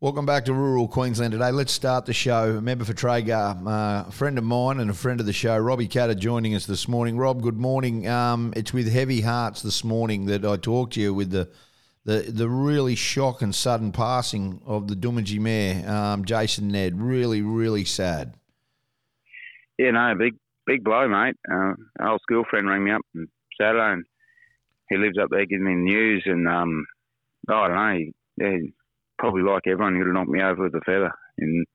Welcome back to rural Queensland today. Let's start the show. A member for Traeger, uh, a friend of mine and a friend of the show, Robbie Katter, joining us this morning. Rob, good morning. Um, it's with heavy hearts this morning that I talk to you with the the the really shock and sudden passing of the Doomadgee mayor, um, Jason Ned. Really, really sad. Yeah, no, big big blow, mate. Uh, old school friend rang me up on Saturday, and he lives up there giving me the news, and um, I don't know. Yeah, probably like everyone, have knocked me over with a feather. And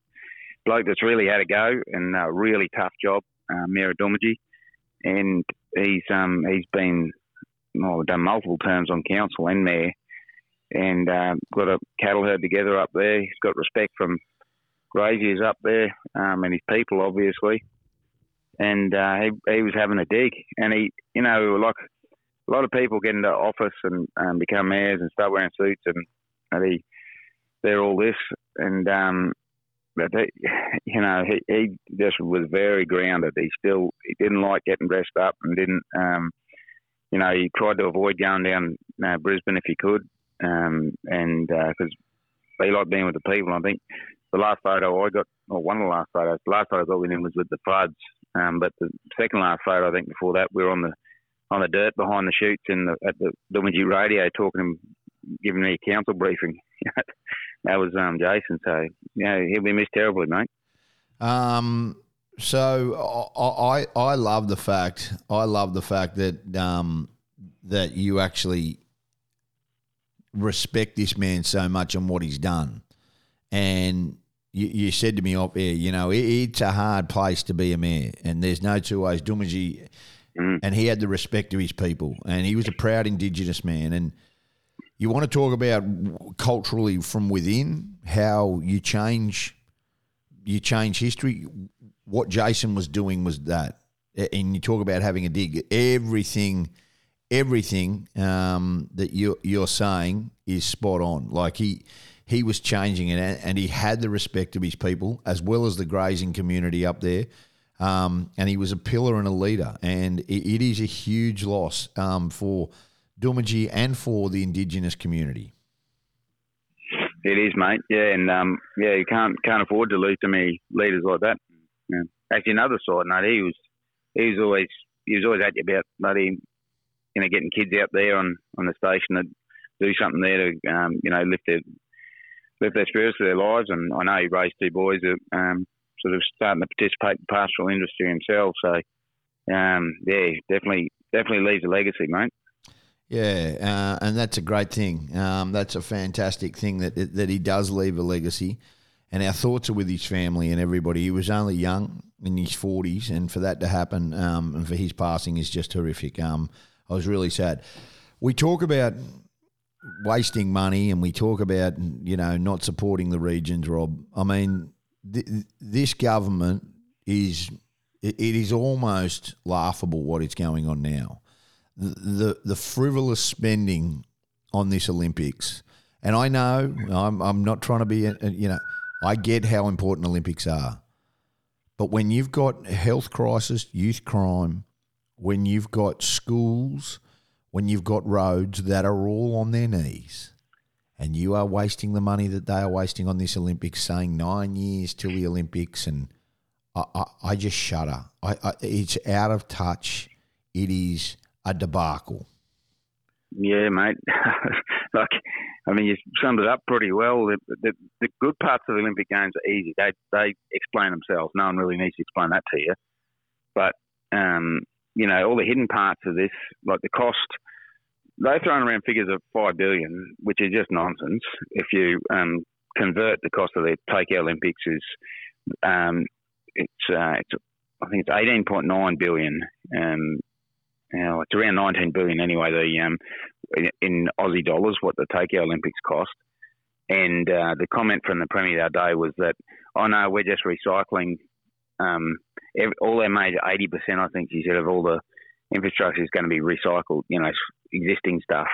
bloke that's really had a go and a really tough job, uh, Doomadgee. And he's um, he's been well, done multiple terms on council and mayor, and uh, got a cattle herd together up there. He's got respect from graziers up there um, and his people, obviously. And uh, he, he was having a dig, and he, you know, like a lot of people get into office and um, become mayors and start wearing suits, and, and he they're all this, and um, but they, you know, he, he just was very grounded. He still he didn't like getting dressed up and didn't, um, you know, he tried to avoid going down uh, Brisbane if he could, um, and because uh, he liked being with the people. I think the last photo I got, or one of the last photos, the last photo I got with him was with the floods. Um, but the second last photo, I think before that, we were on the on the dirt behind the chutes in the, at the Doomadgee radio, talking to giving me a council briefing. that was um, Jason. So yeah, he'll be missed terribly, mate. Um, so I I love the fact I love the fact that um, that you actually respect this man so much and what he's done, and you, you said to me off air, you know, it, it's a hard place to be a mayor, and there's no two ways. Doomadgee, mm. and he had the respect of his people, and he was a proud Indigenous man, and you want to talk about culturally from within how you change you change history. What Jason was doing was that, and you talk about having a dig. Everything, everything um, that you you're saying is spot on. Like he he was changing it, and he had the respect of his people as well as the grazing community up there. Um, and he was a pillar and a leader, and it, it is a huge loss um, for Doomadgee and for the Indigenous community. It is, mate. Yeah, and um, yeah, you can't can't afford to lose too many leaders like that. Yeah. Actually, another side note, he was he was always he was always at you about bloody, you know, getting kids out there on, on the station to do something there to um, you know lift their lift their spirits of their lives. And I know he raised two boys that um, sort of starting to participate in the pastoral industry himself. So um, yeah, definitely definitely leaves a legacy, mate. Yeah, uh, and that's a great thing. Um, that's a fantastic thing that that he does leave a legacy, and our thoughts are with his family and everybody. He was only young in his forties, and for that to happen um, and for his passing is just horrific. Um, I was really sad. We talk about wasting money, and we talk about you know not supporting the regions. Rob, I mean, th- this government is it is almost laughable what is going on now the the frivolous spending on this Olympics. And I know I'm I'm not trying to be uh, uh, you know I get how important Olympics are. But when you've got health crisis, youth crime, when you've got schools, when you've got roads that are all on their knees, and you are wasting the money that they are wasting on this Olympics, saying nine years till the Olympics, and I, I, I just shudder. I, I, it's out of touch. It is a debacle. Yeah, mate. like, I mean, you summed it up pretty well. The, the, the, good parts of the Olympic Games are easy. They they explain themselves. No one really needs to explain that to you. But um, you know, all the hidden parts of this, like the cost, they're throwing around figures of five billion, which is just nonsense. If you um, convert the cost of the Tokyo Olympics is, um, it's uh, it's I think it's eighteen point nine billion. Um, you know, it's around 19 billion anyway. The um, in Aussie dollars, what the Tokyo Olympics cost. And uh, the comment from the Premier that day was that, oh no, we're just recycling. Um, every, all they major 80%, I think she said, of all the infrastructure is going to be recycled, you know, existing stuff.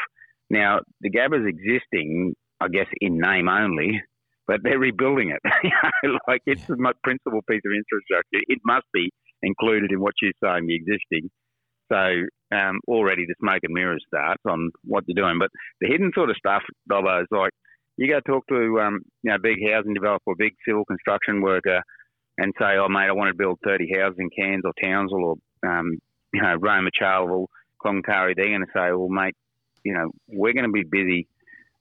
Now, the Gabba's existing, I guess, in name only, but they're rebuilding it. like it's the principal piece of infrastructure. It must be included in what she's saying, the existing. So um, already the smoke and mirrors starts on what you're doing. But the hidden sort of stuff, Dobbo, is like, you go talk to um, you know big housing developer, big civil construction worker, and say, "Oh mate, I want to build 30 houses in Cairns or Townsville or um, you know Roma, Charleville, Cloncurry." They're going to say, "Well, mate, you know we're going to be busy.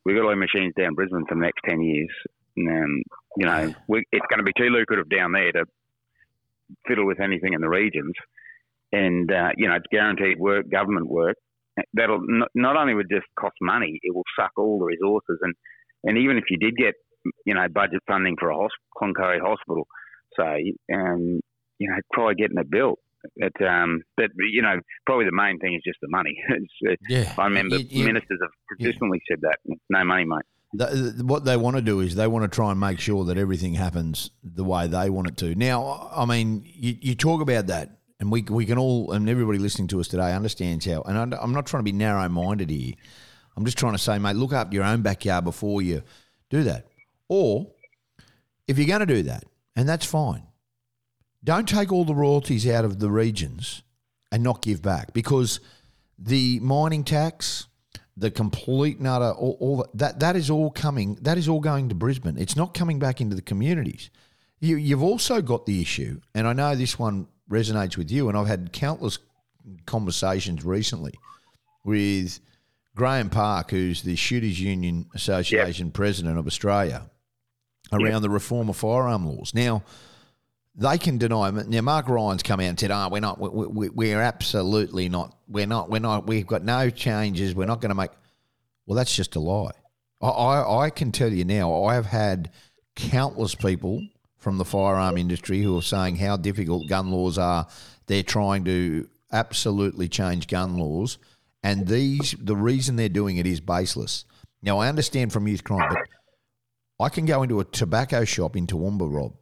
We've got all our machines down Brisbane for the next 10 years. And, um, you know, we, it's going to be too lucrative down there to fiddle with anything in the regions." And uh, you know, it's guaranteed work, government work. That'll not, not only would just cost money, it will suck all the resources and and even if you did get, you know, budget funding for a hospital, Cloncurry Hospital, say, um, you know, try getting it built. It, um, but you know, probably the main thing is just the money. uh, yeah, I remember you, you, ministers have consistently yeah. said that. No money, mate. The, what they want to do is they want to try and make sure that everything happens the way they want it to. Now, I mean, you, you talk about that, and we we can all and everybody listening to us today understands how. And I'm not trying to be narrow minded here. I'm just trying to say, mate, look up your own backyard before you do that. Or if you're going to do that, and that's fine, don't take all the royalties out of the regions and not give back because the mining tax, the complete nutter, all, all that that is all coming. That is all going to Brisbane. It's not coming back into the communities. You, you've also got the issue, and I know this one resonates with you, and I've had countless conversations recently with Graham Park, who's the Shooters Union Association yep. president of Australia, around yep. the reform of firearm laws. Now, they can deny. Now, Mark Ryan's come out and said, "Oh, we're not. We, we, are absolutely not. We're not. We're not. We've got no changes. We're not going to make." Well, that's just a lie. I, I, I can tell you now. I have had countless people from the firearm industry who are saying how difficult gun laws are. They're trying to absolutely change gun laws and these, the reason they're doing it is baseless. Now, I understand from youth crime, but I can go into a tobacco shop in Toowoomba, Rob,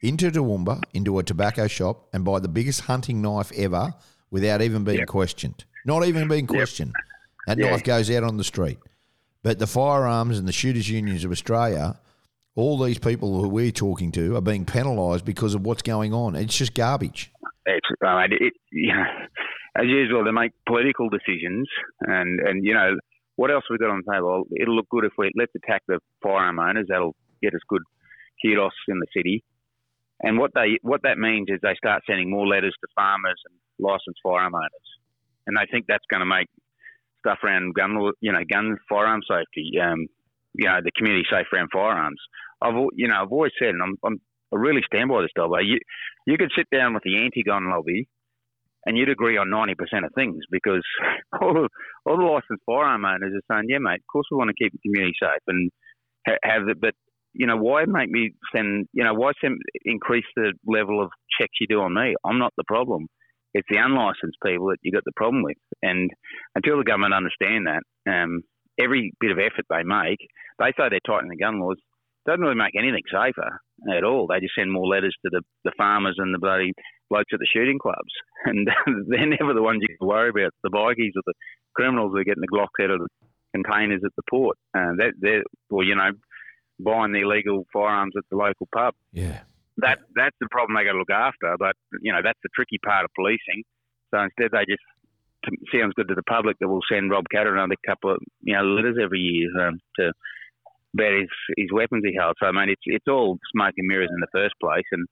into Toowoomba, into a tobacco shop, and buy the biggest hunting knife ever without even being yep. questioned. Not even being questioned. Yep. That yeah. knife goes out on the street. But the firearms and the shooters unions of Australia, all these people who we're talking to are being penalised because of what's going on. It's just garbage. It's, uh, it, you know, as usual, they make political decisions, and and you know what else we got on the table? It'll look good if we let's attack the firearm owners. That'll get us good kudos in the city. And what they what that means is they start sending more letters to farmers and licensed firearm owners, and they think that's going to make stuff around gun you know gun firearm safety, um, you know the community safe around firearms. I've you know I've always said, and I'm, I'm I really stand by this, Dobbo. You you could sit down with the anti-gun lobby and you'd agree on 90% of things because all, all the licensed firearm owners are saying, yeah, mate, of course we want to keep the community safe and ha- have it, but you know, why make me send, you know, why send, increase the level of checks you do on me? I'm not the problem. It's the unlicensed people that you got the problem with. And until the government understand that, um, every bit of effort they make, they say they're tightening the gun laws, doesn't really make anything safer at all. They just send more letters to the, the farmers and the bloody blokes at the shooting clubs, and they're never the ones you can worry about. The bikies or the criminals who are getting the Glocks out of the containers at the port. Uh, that they're, well, you know, buying the illegal firearms at the local pub. Yeah. That that's the problem they got to look after. But you know, that's the tricky part of policing. So instead, they just sounds good to the public that we'll send Rob Katter another couple of you know letters every year um, to about his his weapons he held. So I mean, it's it's all smoke and mirrors in the first place, and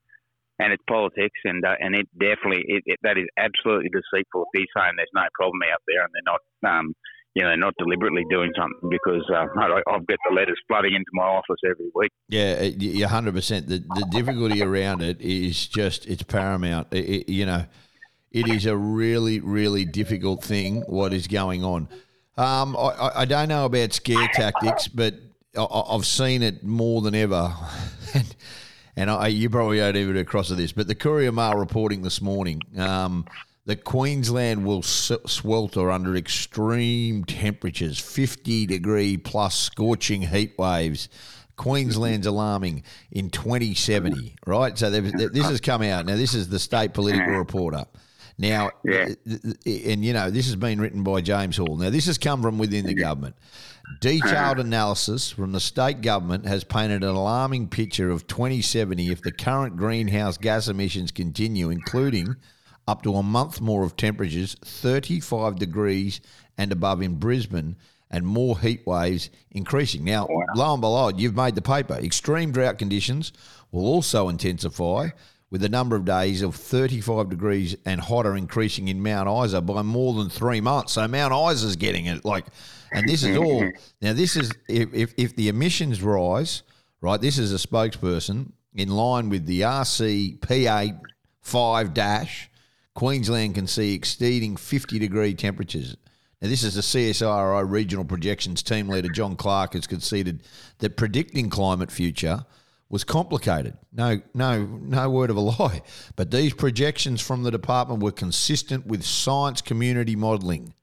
and it's politics, and uh, and it definitely it, it, that is absolutely deceitful. If he's saying there's no problem out there, and they're not, um, you know, not deliberately doing something because uh, I've got the letters flooding into my office every week. Yeah, you're hundred percent. The the difficulty around it is just it's paramount. It, you know, it is a really really difficult thing. What is going on? Um, I, I don't know about scare tactics, but I, I've seen it more than ever. and I, you probably don't even across to this, but the Courier Mail reporting this morning um, that Queensland will swelter under extreme temperatures, 50 degree plus scorching heat waves. Queensland's alarming in 2070, right? So this has come out. Now, this is the state political reporter. Now, yeah. and you know, this has been written by James Hall. Now, this has come from within the government. Detailed analysis from the state government has painted an alarming picture of 2070 if the current greenhouse gas emissions continue, including up to a month more of temperatures 35 degrees and above in Brisbane and more heat waves increasing. Now, Wow. lo and behold, you've made the paper. Extreme drought conditions will also intensify with the number of days of 35 degrees and hotter increasing in Mount Isa by more than three months. So Mount Isa's getting it. Like, and this is all. Now, this is if, if, if the emissions rise, right? This is a spokesperson in line with the RC P8 5 dash. Queensland can see exceeding 50 degree temperatures. Now, this is the CSIRO regional projections team leader John Clark has conceded that predicting climate future was complicated. No, no, no word of a lie. But these projections from the department were consistent with science community modelling.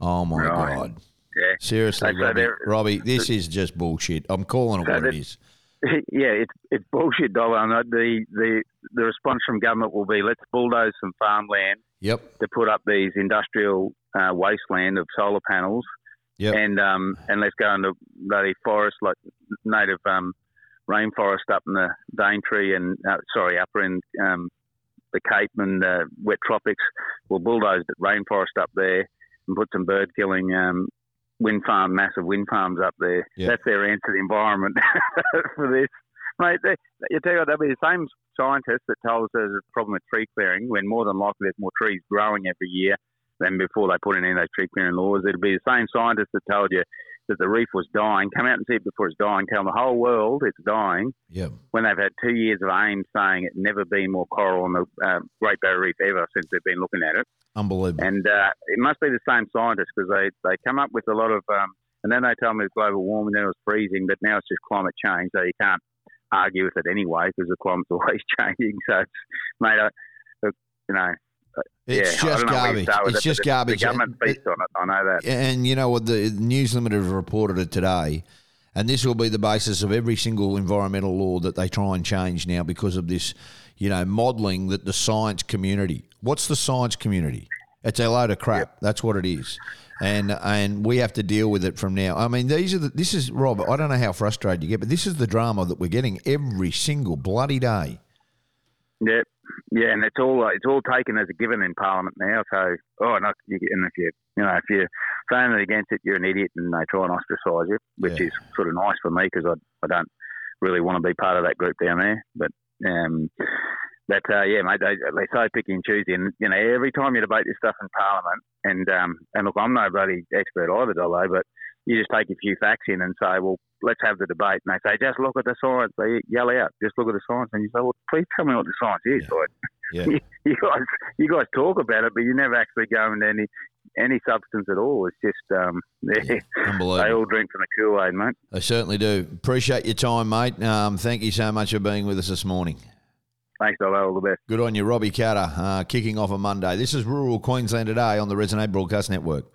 Oh my Right. god! Yeah. Seriously, So Robbie, Robbie, this is just bullshit. I'm calling it So what it is. yeah, it's it's bullshit, Dollar. And the the the response from government will be let's bulldoze some farmland Yep, to put up these industrial uh, wasteland of solar panels, Yep. and um and let's go into bloody forest like native um rainforest up in the Daintree and uh, sorry upper in um the Cape and uh, wet tropics. We'll bulldoze the rainforest up there and put some bird killing um wind farm, massive wind farms up there. Yeah. That's their answer to the environment for this. Mate, they, you tell you what, they'll be the same scientists that told us there's a problem with tree clearing when more than likely there's more trees growing every year than before they put in any of those tree clearing laws. It'll be the same scientists that told you that the reef was dying. Come out and see it before it's dying. Tell the whole world it's dying yep. when they've had two years of AIMS saying it never been more coral on the uh, Great Barrier Reef ever since they've been looking at it. Unbelievable. And uh, it must be the same scientists because they, they come up with a lot of, um, and then they tell me it's global warming, then it was freezing, but now it's just climate change. So you can't argue with it anyway because the climate's always changing. So, it's, mate, I, you know, It's yeah, just don't know where you garbage. It's it, just garbage. The government And- beats on it. I know that. And you know what? The News Limited have reported it today, and this will be the basis of every single environmental law that they try and change now because of this, you know, modelling that the science community. What's the science community? It's a load of crap. That's what it is, and and we have to deal with it from now. I mean, these are the, this is Rob. I don't know how frustrated you get, but this is the drama that we're getting every single bloody day. Yeah, yeah, and it's all it's all taken as a given in Parliament now. So, oh, not you, and if you you know if you're saying it against it, you're an idiot, and they try and ostracise you, which Yeah. is sort of nice for me because I I don't really want to be part of that group down there. But um, that uh, yeah, mate, they they so picky and choosy, and you know every time you debate this stuff in Parliament, and um, and look, I'm no bloody expert either, Dolo, but you just take a few facts in and say, well, let's have the debate. And they say, just look at the science. They yell out, just look at the science. And you say, well, please tell me what the science is. Like, Yeah. you guys, you guys talk about it, but you never actually go into any any substance at all. It's just um, they, Unbelievable. they all drink from the Kool Aid, mate. I certainly do. Appreciate your time, mate. Um, thank you so much for being with us this morning. Thanks, Dolo. All the best. Good on you, Robbie Katter, uh, kicking off a Monday. This is Rural Queensland Today on the Resonate Broadcast Network.